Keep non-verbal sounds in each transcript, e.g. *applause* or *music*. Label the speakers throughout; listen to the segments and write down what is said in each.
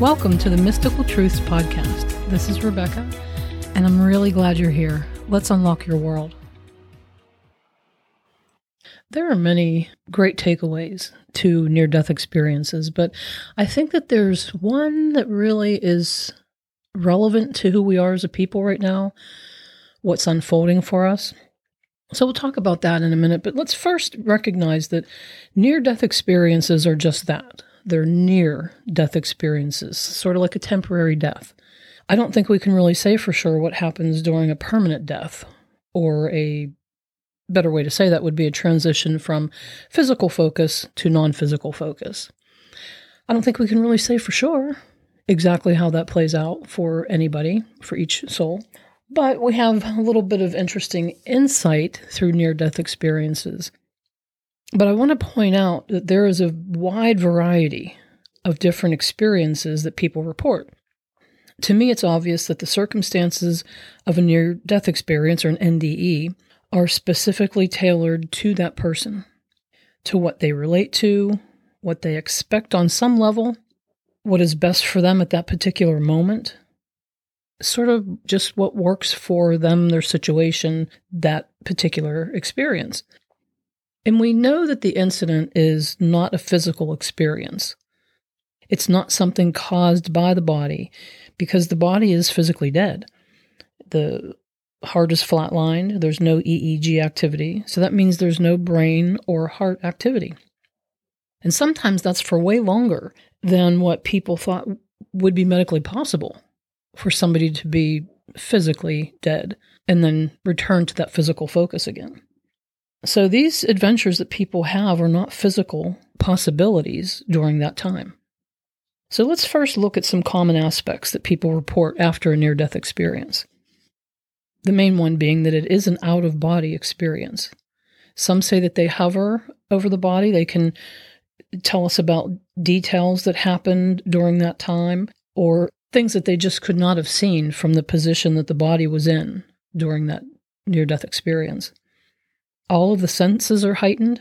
Speaker 1: Welcome to the Mystical Truths Podcast. This is Rebecca, and I'm really glad you're here. Let's unlock your world. There are many great takeaways to near death experiences, but I think that there's one that really is relevant to who we are as a people right now, what's unfolding for us. So we'll talk about that in a minute, but let's first recognize that near death experiences are just that they're near death experiences, sort of like a temporary death. I don't think we can really say for sure what happens during a permanent death, or a better way to say that would be a transition from physical focus to non physical focus. I don't think we can really say for sure exactly how that plays out for anybody, for each soul. But we have a little bit of interesting insight through near death experiences but I want to point out that there is a wide variety of different experiences that people report. To me, it's obvious that the circumstances of a near death experience or an NDE are specifically tailored to that person, to what they relate to, what they expect on some level, what is best for them at that particular moment, sort of just what works for them, their situation, that particular experience. And we know that the incident is not a physical experience. It's not something caused by the body because the body is physically dead. The heart is flatlined, there's no EEG activity, so that means there's no brain or heart activity. And sometimes that's for way longer than what people thought would be medically possible for somebody to be physically dead and then return to that physical focus again. So these adventures that people have are not physical possibilities during that time. So let's first look at some common aspects that people report after a near death experience. The main one being that it is an out of body experience. Some say that they hover over the body, they can tell us about details that happened during that time or things that they just could not have seen from the position that the body was in during that near death experience all of the senses are heightened,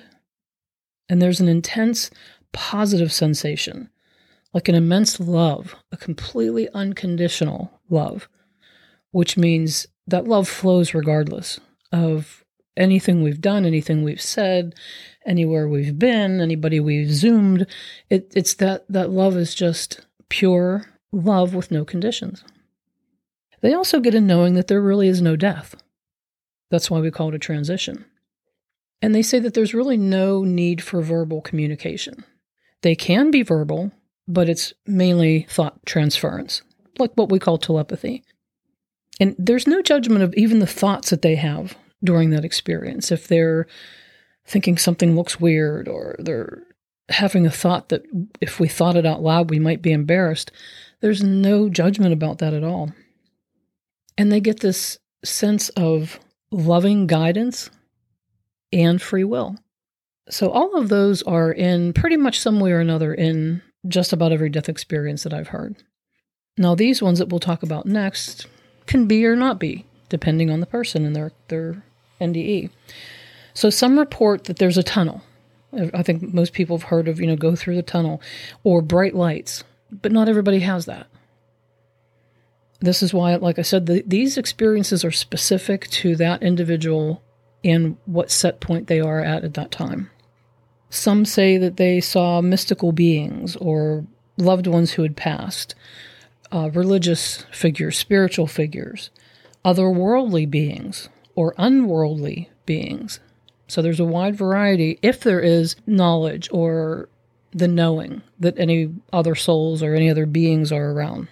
Speaker 1: and there's an intense positive sensation, like an immense love, a completely unconditional love, which means that love flows regardless of anything we've done, anything we've said, anywhere we've been, anybody we've zoomed. It, it's that that love is just pure love with no conditions. They also get a knowing that there really is no death. That's why we call it a transition. And they say that there's really no need for verbal communication. They can be verbal, but it's mainly thought transference, like what we call telepathy. And there's no judgment of even the thoughts that they have during that experience. If they're thinking something looks weird or they're having a thought that if we thought it out loud, we might be embarrassed, there's no judgment about that at all. And they get this sense of loving guidance and free will. So all of those are in pretty much some way or another in just about every death experience that I've heard. Now these ones that we'll talk about next can be or not be, depending on the person and their their NDE. So some report that there's a tunnel. I think most people have heard of, you know, go through the tunnel or bright lights, but not everybody has that. This is why, like I said, the, these experiences are specific to that individual and what set point they are at at that time. Some say that they saw mystical beings or loved ones who had passed, uh, religious figures, spiritual figures, otherworldly beings, or unworldly beings. So there's a wide variety if there is knowledge or the knowing that any other souls or any other beings are around.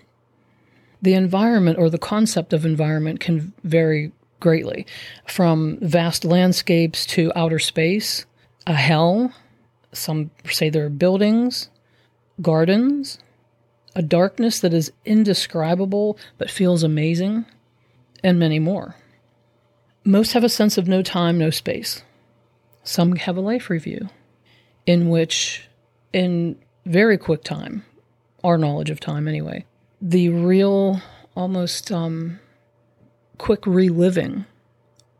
Speaker 1: The environment or the concept of environment can vary greatly from vast landscapes to outer space, a hell. Some say there are buildings, gardens, a darkness that is indescribable but feels amazing, and many more. Most have a sense of no time, no space. Some have a life review in which, in very quick time, our knowledge of time anyway, the real, almost um, quick reliving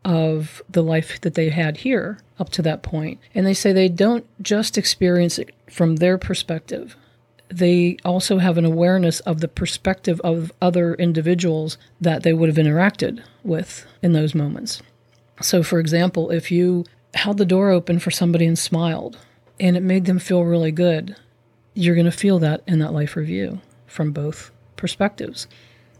Speaker 1: of the life that they had here up to that point. And they say they don't just experience it from their perspective. they also have an awareness of the perspective of other individuals that they would have interacted with in those moments. So, for example, if you held the door open for somebody and smiled and it made them feel really good, you're going to feel that in that life review from both perspectives.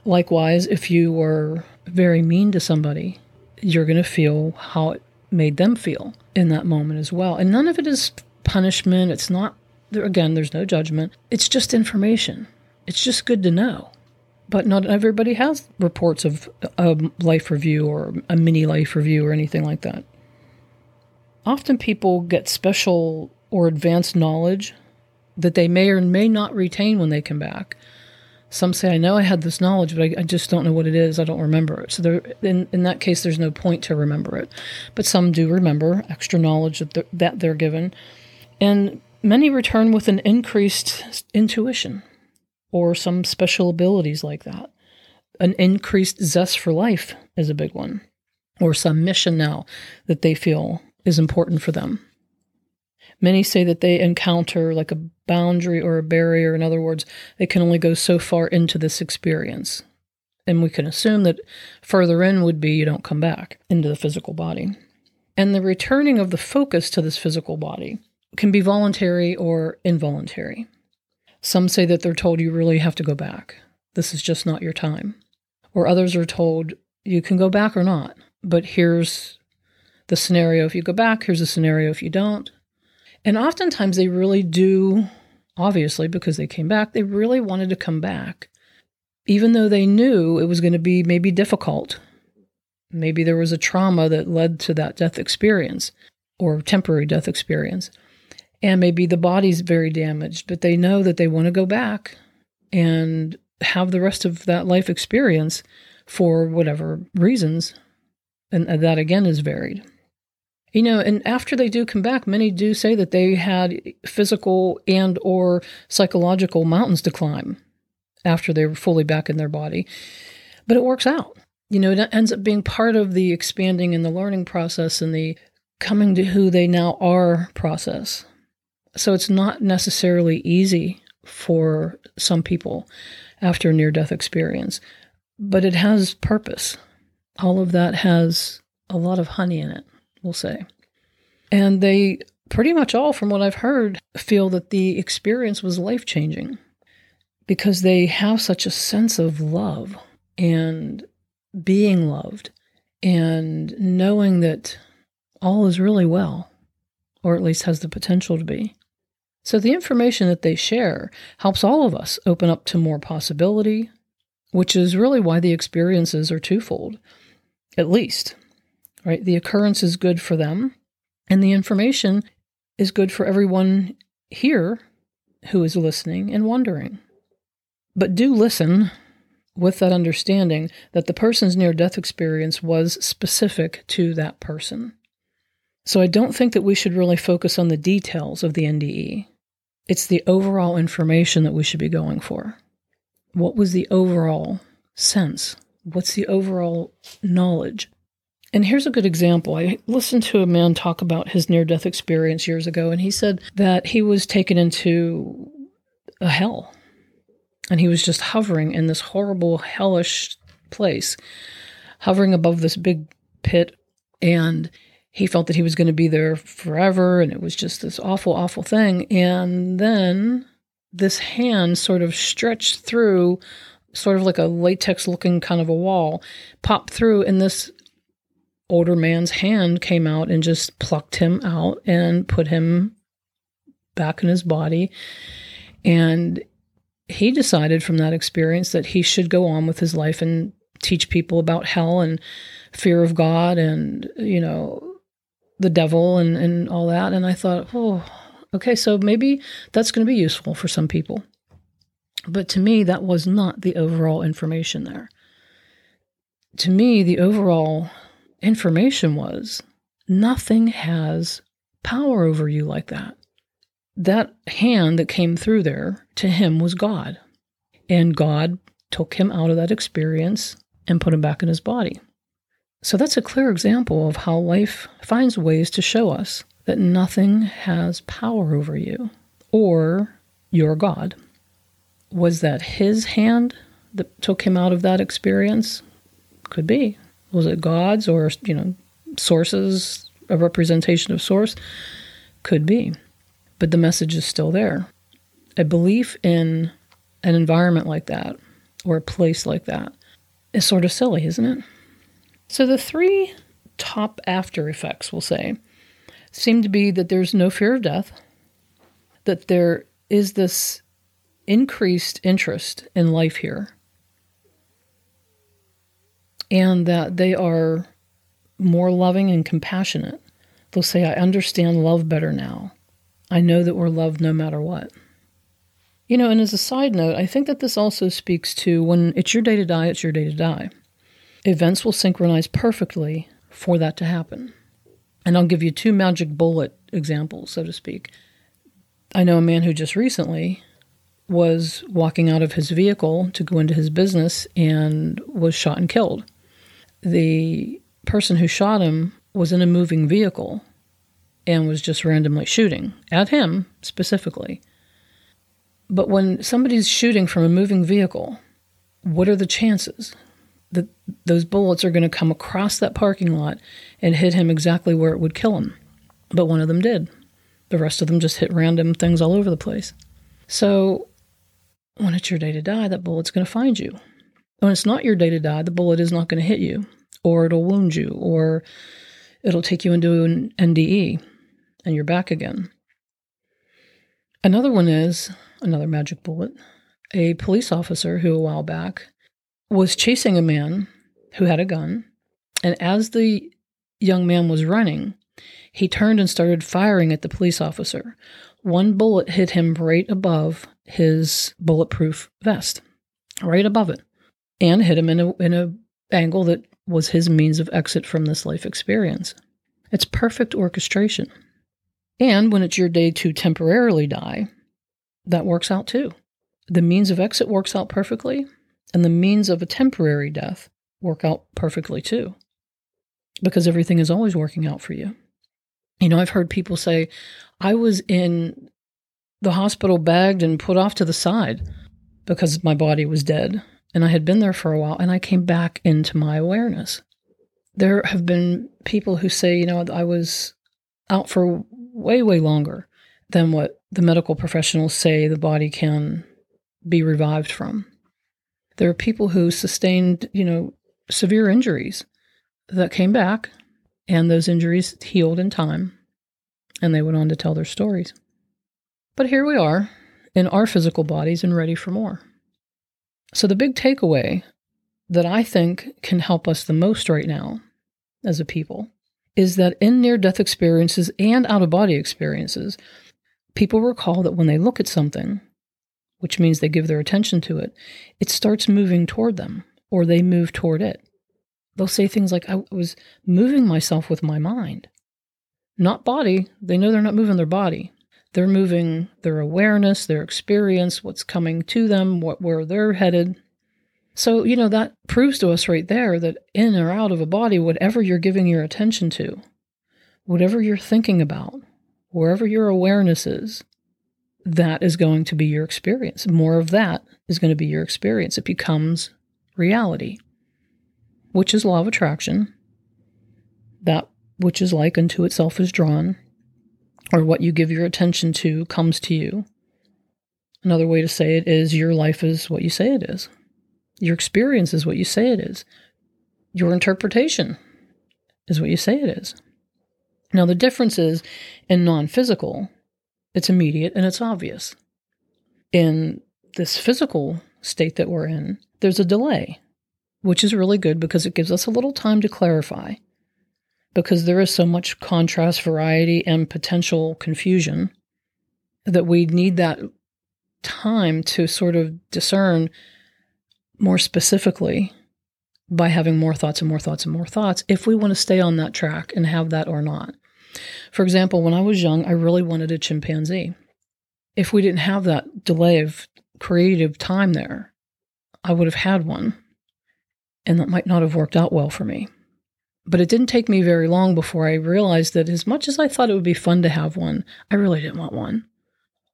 Speaker 1: Likewise, if you were very mean to somebody, you're going to feel how it made them feel in that moment as well. And none of it is punishment. It's not, again, there's no judgment. It's just information. It's just good to know. But not everybody has reports of a life review or a mini life review or anything like that. Often people get special or advanced knowledge that they may or may not retain when they come back. Some say, I know I had this knowledge, but I, I just don't know what it is. I don't remember it. So there, in, in that case, there's no point to remember it. But some do remember extra knowledge that they're, that they're given. And many return with an increased intuition or some special abilities like that. An increased zest for life is a big one, or some mission now that they feel is important for them. Many say that they encounter like a boundary or a barrier. In other words, they can only go so far into this experience. And we can assume that further in would be you don't come back into the physical body. And the returning of the focus to this physical body can be voluntary or involuntary. Some say that they're told you really have to go back. This is just not your time. Or others are told you can go back or not, but here's the scenario if you go back, here's the scenario if you don't. And oftentimes they really do, obviously, because they came back, they really wanted to come back, even though they knew it was going to be maybe difficult. Maybe there was a trauma that led to that death experience or temporary death experience. And maybe the body's very damaged, but they know that they want to go back and have the rest of that life experience for whatever reasons. And that again is varied. You know, and after they do come back, many do say that they had physical and or psychological mountains to climb after they were fully back in their body. But it works out. You know, it ends up being part of the expanding and the learning process and the coming to who they now are process. So it's not necessarily easy for some people after a near death experience, but it has purpose. All of that has a lot of honey in it we'll say. And they pretty much all, from what I've heard, feel that the experience was life changing because they have such a sense of love and being loved and knowing that all is really well, or at least has the potential to be. So the information that they share helps all of us open up to more possibility, which is really why the experiences are twofold, at least right? The occurrence is good for them, and the information is good for everyone here who is listening and wondering. But do listen with that understanding that the person's near death experience was specific to that person. So I don't think that we should really focus on the details of the NDE. It's the overall information that we should be going for. What was the overall sense? What's the overall knowledge? And here's a good example. I listened to a man talk about his near death experience years ago, and he said that he was taken into a hell. And he was just hovering in this horrible, hellish place, hovering above this big pit. And he felt that he was going to be there forever. And it was just this awful, awful thing. And then this hand sort of stretched through, sort of like a latex looking kind of a wall, popped through, and this older man's hand came out and just plucked him out and put him back in his body. And he decided from that experience that he should go on with his life and teach people about hell and fear of God and, you know, the devil and, and all that. And I thought, oh, okay, so maybe that's going to be useful for some people. But to me, that was not the overall information there. To me, the overall information was nothing has power over you like that. That hand that came through there to him was God. And God took him out of that experience and put him back in his body. So that's a clear example of how life finds ways to show us that nothing has power over you or your God. Was that his hand that took him out of that experience? Could be. Was it God's or, you know, sources, a representation of source? Could be. But the message is still there. A belief in an environment like that or a place like that is sort of silly, isn't it? So the three top after effects, we'll say, seem to be that there's no fear of death, that there is this increased interest in life here, and that they are more loving and compassionate. They'll say, I understand love better now. I know that we're loved no matter what. You know, and as a side note, I think that this also speaks to when it's your day to die, it's your day to die. Events will synchronize perfectly for that to happen. And I'll give you two magic bullet examples, so to speak. I know a man who just recently was walking out of his vehicle to go into his business and was shot and killed. The person who shot him was in a moving vehicle and was just randomly shooting at him specifically. But when somebody's shooting from a moving vehicle, what are the chances that those bullets are going to come across that parking lot and hit him exactly where it would kill him? But one of them did. The rest of them just hit random things all over the place. So when it's your day to die, that bullet's going to find you. When it's not your day to die, the bullet is not going to hit you, or it'll wound you, or it'll take you into an NDE and you're back again. Another one is another magic bullet. A police officer who, a while back, was chasing a man who had a gun. And as the young man was running, he turned and started firing at the police officer. One bullet hit him right above his bulletproof vest, right above it, and hit him in a in a angle that was his means of exit from this life experience. It's perfect orchestration. And when it's your day to temporarily die, that works out too. The means of exit works out perfectly, and the means of a temporary death work out perfectly too, because everything is always working out for you. You know, I've heard people say, I was in the hospital bagged and put off to the side because my body was dead. And I had been there for a while and I came back into my awareness. There have been people who say, you know, I was out for way, way longer than what the medical professionals say the body can be revived from. There are people who sustained, you know, severe injuries that came back and those injuries healed in time and they went on to tell their stories. But here we are in our physical bodies and ready for more. So, the big takeaway that I think can help us the most right now as a people is that in near death experiences and out of body experiences, people recall that when they look at something, which means they give their attention to it, it starts moving toward them or they move toward it. They'll say things like, I was moving myself with my mind, not body. They know they're not moving their body. They're moving their awareness, their experience, what's coming to them, what where they're headed. So, you know, that proves to us right there that in or out of a body, whatever you're giving your attention to, whatever you're thinking about, wherever your awareness is, that is going to be your experience. More of that is going to be your experience. It becomes reality, which is law of attraction. That which is like unto itself is drawn, or what you give your attention to comes to you. Another way to say it is your life is what you say it is. Your experience is what you say it is. Your interpretation is what you say it is. Now, the difference is in non physical, it's immediate and it's obvious. In this physical state that we're in, there's a delay, which is really good because it gives us a little time to clarify. Because there is so much contrast, variety, and potential confusion that we need that time to sort of discern more specifically by having more thoughts and more thoughts and more thoughts if we want to stay on that track and have that or not. For example, when I was young, I really wanted a chimpanzee. If we didn't have that delay of creative time there, I would have had one, and that might not have worked out well for me. But it didn't take me very long before I realized that as much as I thought it would be fun to have one, I really didn't want one.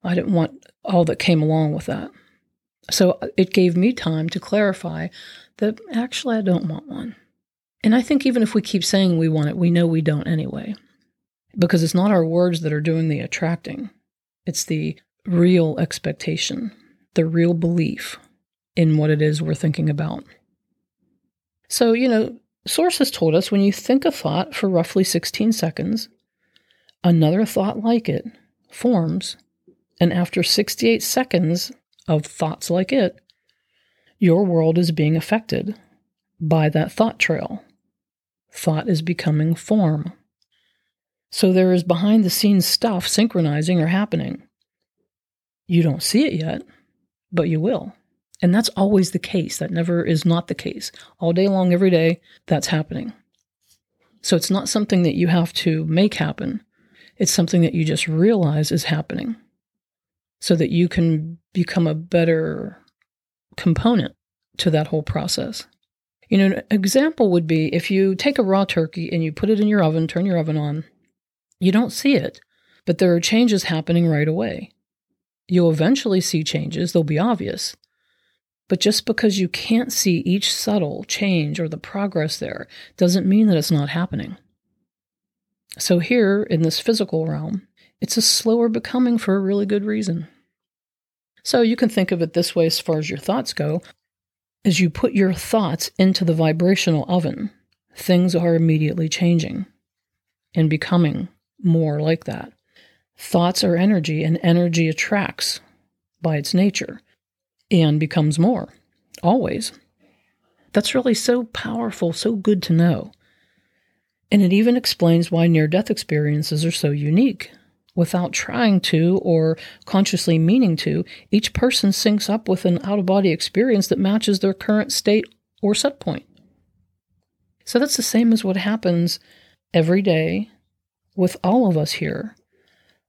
Speaker 1: I didn't want all that came along with that. So it gave me time to clarify that actually I don't want one. And I think even if we keep saying we want it, we know we don't anyway. Because it's not our words that are doing the attracting, it's the real expectation, the real belief in what it is we're thinking about. So, you know, sources told us when you think a thought for roughly 16 seconds, another thought like it forms, and after 68 seconds of thoughts like it, your world is being affected by that thought trail. Thought is becoming form. So there is behind the scenes stuff synchronizing or happening. You don't see it yet, but you will. And that's always the case. That never is not the case. All day long, every day, that's happening. So it's not something that you have to make happen. It's something that you just realize is happening so that you can become a better component to that whole process. You know, an example would be if you take a raw turkey and you put it in your oven, turn your oven on, you don't see it, but there are changes happening right away. You'll eventually see changes, they'll be obvious. But just because you can't see each subtle change or the progress there doesn't mean that it's not happening. So, here in this physical realm, it's a slower becoming for a really good reason. So, you can think of it this way as far as your thoughts go. As you put your thoughts into the vibrational oven, things are immediately changing and becoming more like that. Thoughts are energy, and energy attracts by its nature and becomes more, always. That's really so powerful, so good to know. And it even explains why near death experiences are so unique. Without trying to or consciously meaning to, each person syncs up with an out of body experience that matches their current state or set point. So that's the same as what happens every day with all of us here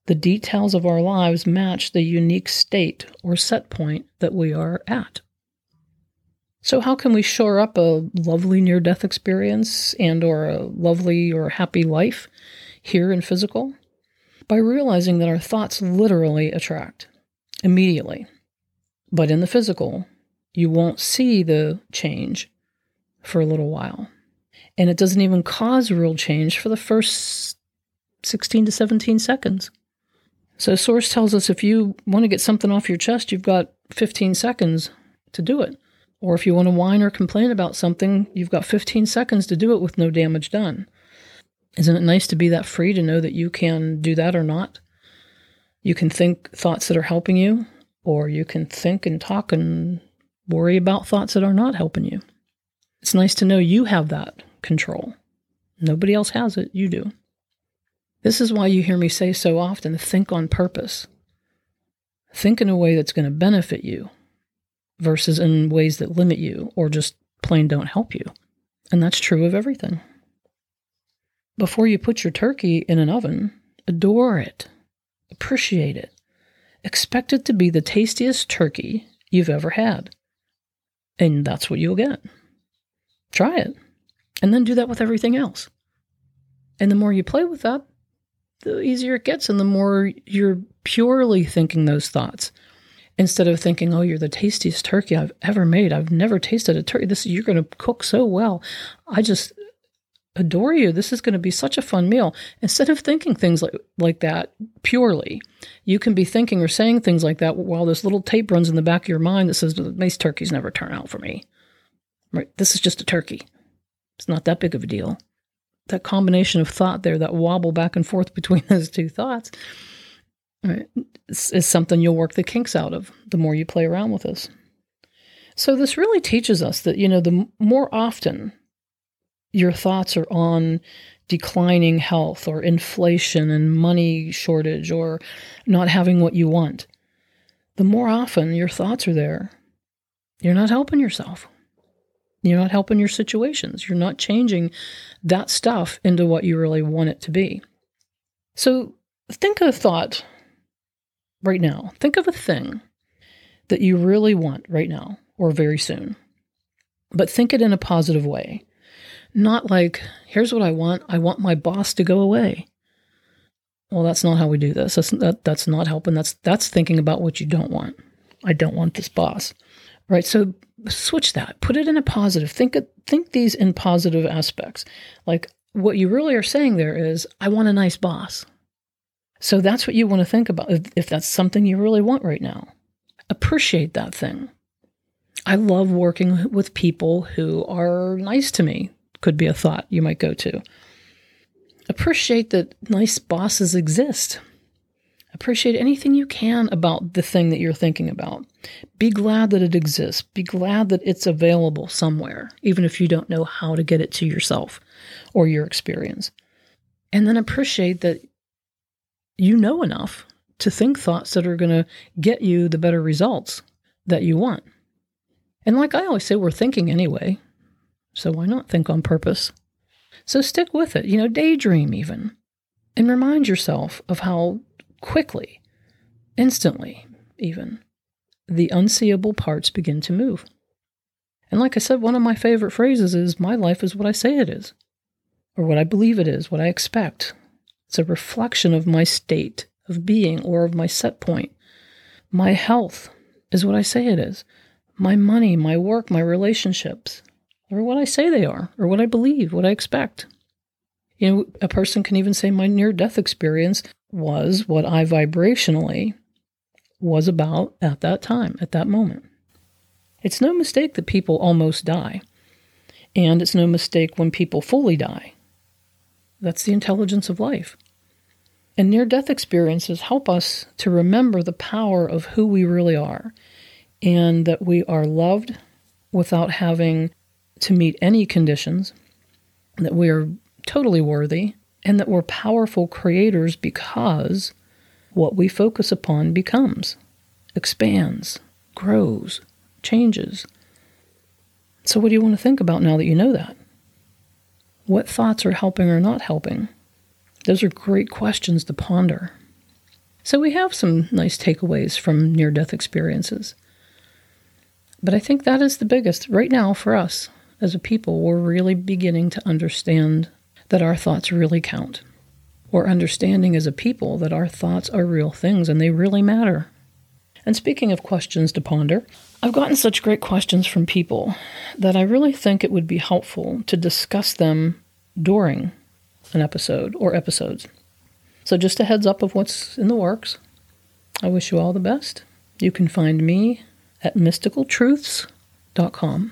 Speaker 1: the details of our lives match the unique state or set point that we are at. So how can we shore up a lovely near death experience and or a lovely or happy life here in physical? By realizing that our thoughts literally attract immediately. But in the physical, you won't see the change for a little while. And it doesn't even cause real change for the first 16 to 17 seconds. So, source tells us if you want to get something off your chest, you've got 15 seconds to do it. Or if you want to whine or complain about something, you've got 15 seconds to do it with no damage done. Isn't it nice to be that free to know that you can do that or not? You can think thoughts that are helping you, or you can think and talk and worry about thoughts that are not helping you. It's nice to know you have that control. Nobody else has it, you do. This is why you hear me say so often think on purpose. Think in a way that's going to benefit you versus in ways that limit you or just plain don't help you. And that's true of everything. Before you put your turkey in an oven, adore it, appreciate it, expect it to be the tastiest turkey you've ever had. And that's what you'll get. Try it. And then do that with everything else. And the more you play with that, the easier it gets and the more you're purely thinking those thoughts instead of thinking, oh, you're the tastiest turkey I've ever made. I've never tasted a turkey. This you're going to cook so well. I just adore you. This is going to be such a fun meal. Instead of thinking things like, like that purely, you can be thinking or saying things like that while this little tape runs in the back of your mind that says, these turkeys never turn out for me. Right? This is just a turkey. It's not that big of a deal that combination of thought there, that wobble back and forth *laughs* between those two thoughts, is something you'll work the kinks out of the more you play around with this. So this really teaches us that you know the more often your thoughts are on declining health or inflation and money shortage or not having what you want, the more often your thoughts are there, you're not helping yourself. You're not helping your situations. You're not changing that stuff into what you really want it to be. So think of a thought right now. Think of a thing that you really want right now or very soon. But think it in a positive way. Not like, here's what I want. I want my boss to go away. Well, that's not how we do this. That's that, that's not helping. That's that's thinking about what you don't want. I don't want this boss. Right? So switch that. Put it in a positive. Think think these in positive aspects. Like what you really are saying there is I want a nice boss. So that's what you want to think about if, if that's something you really want right now. Appreciate that thing. I love working with people who are nice to me, could be a thought you might go to. Appreciate that nice bosses exist. Appreciate anything you can about the thing that you're thinking about. Be glad that it exists. Be glad that it's available somewhere, even if you don't know how to get it to yourself or your experience. And then appreciate that you know enough to think thoughts that are going to get you the better results that you want. And like I always say, we're thinking anyway. So why not think on purpose? So stick with it, you know, daydream even. And remind yourself of how quickly, instantly even, the unseeable parts begin to move. And like I said, one of my favorite phrases is my life is what I say it is, or what I believe it is, what I expect. It's a reflection of my state of being or of my set point. My health is what I say it is. My money, my work, my relationships are what I say they are, or what I believe, what I expect. You know, a person can even say my near death experience was what I vibrationally was about at that time, at that moment. It's no mistake that people almost die. And it's no mistake when people fully die. That's the intelligence of life. And near death experiences help us to remember the power of who we really are and that we are loved without having to meet any conditions, that we are totally worthy, and that we're powerful creators because what we focus upon becomes, expands, grows, changes. So, what do you want to think about now that you know that? What thoughts are helping or not helping? Those are great questions to ponder. So, we have some nice takeaways from near death experiences. But I think that is the biggest right now for us as a people. We're really beginning to understand that our thoughts really count. We're understanding as a people that our thoughts are real things and they really matter. And speaking of questions to ponder, I've gotten such great questions from people that I really think it would be helpful to discuss them during an episode or episodes. So, just a heads up of what's in the works. I wish you all the best. You can find me at mysticaltruths.com.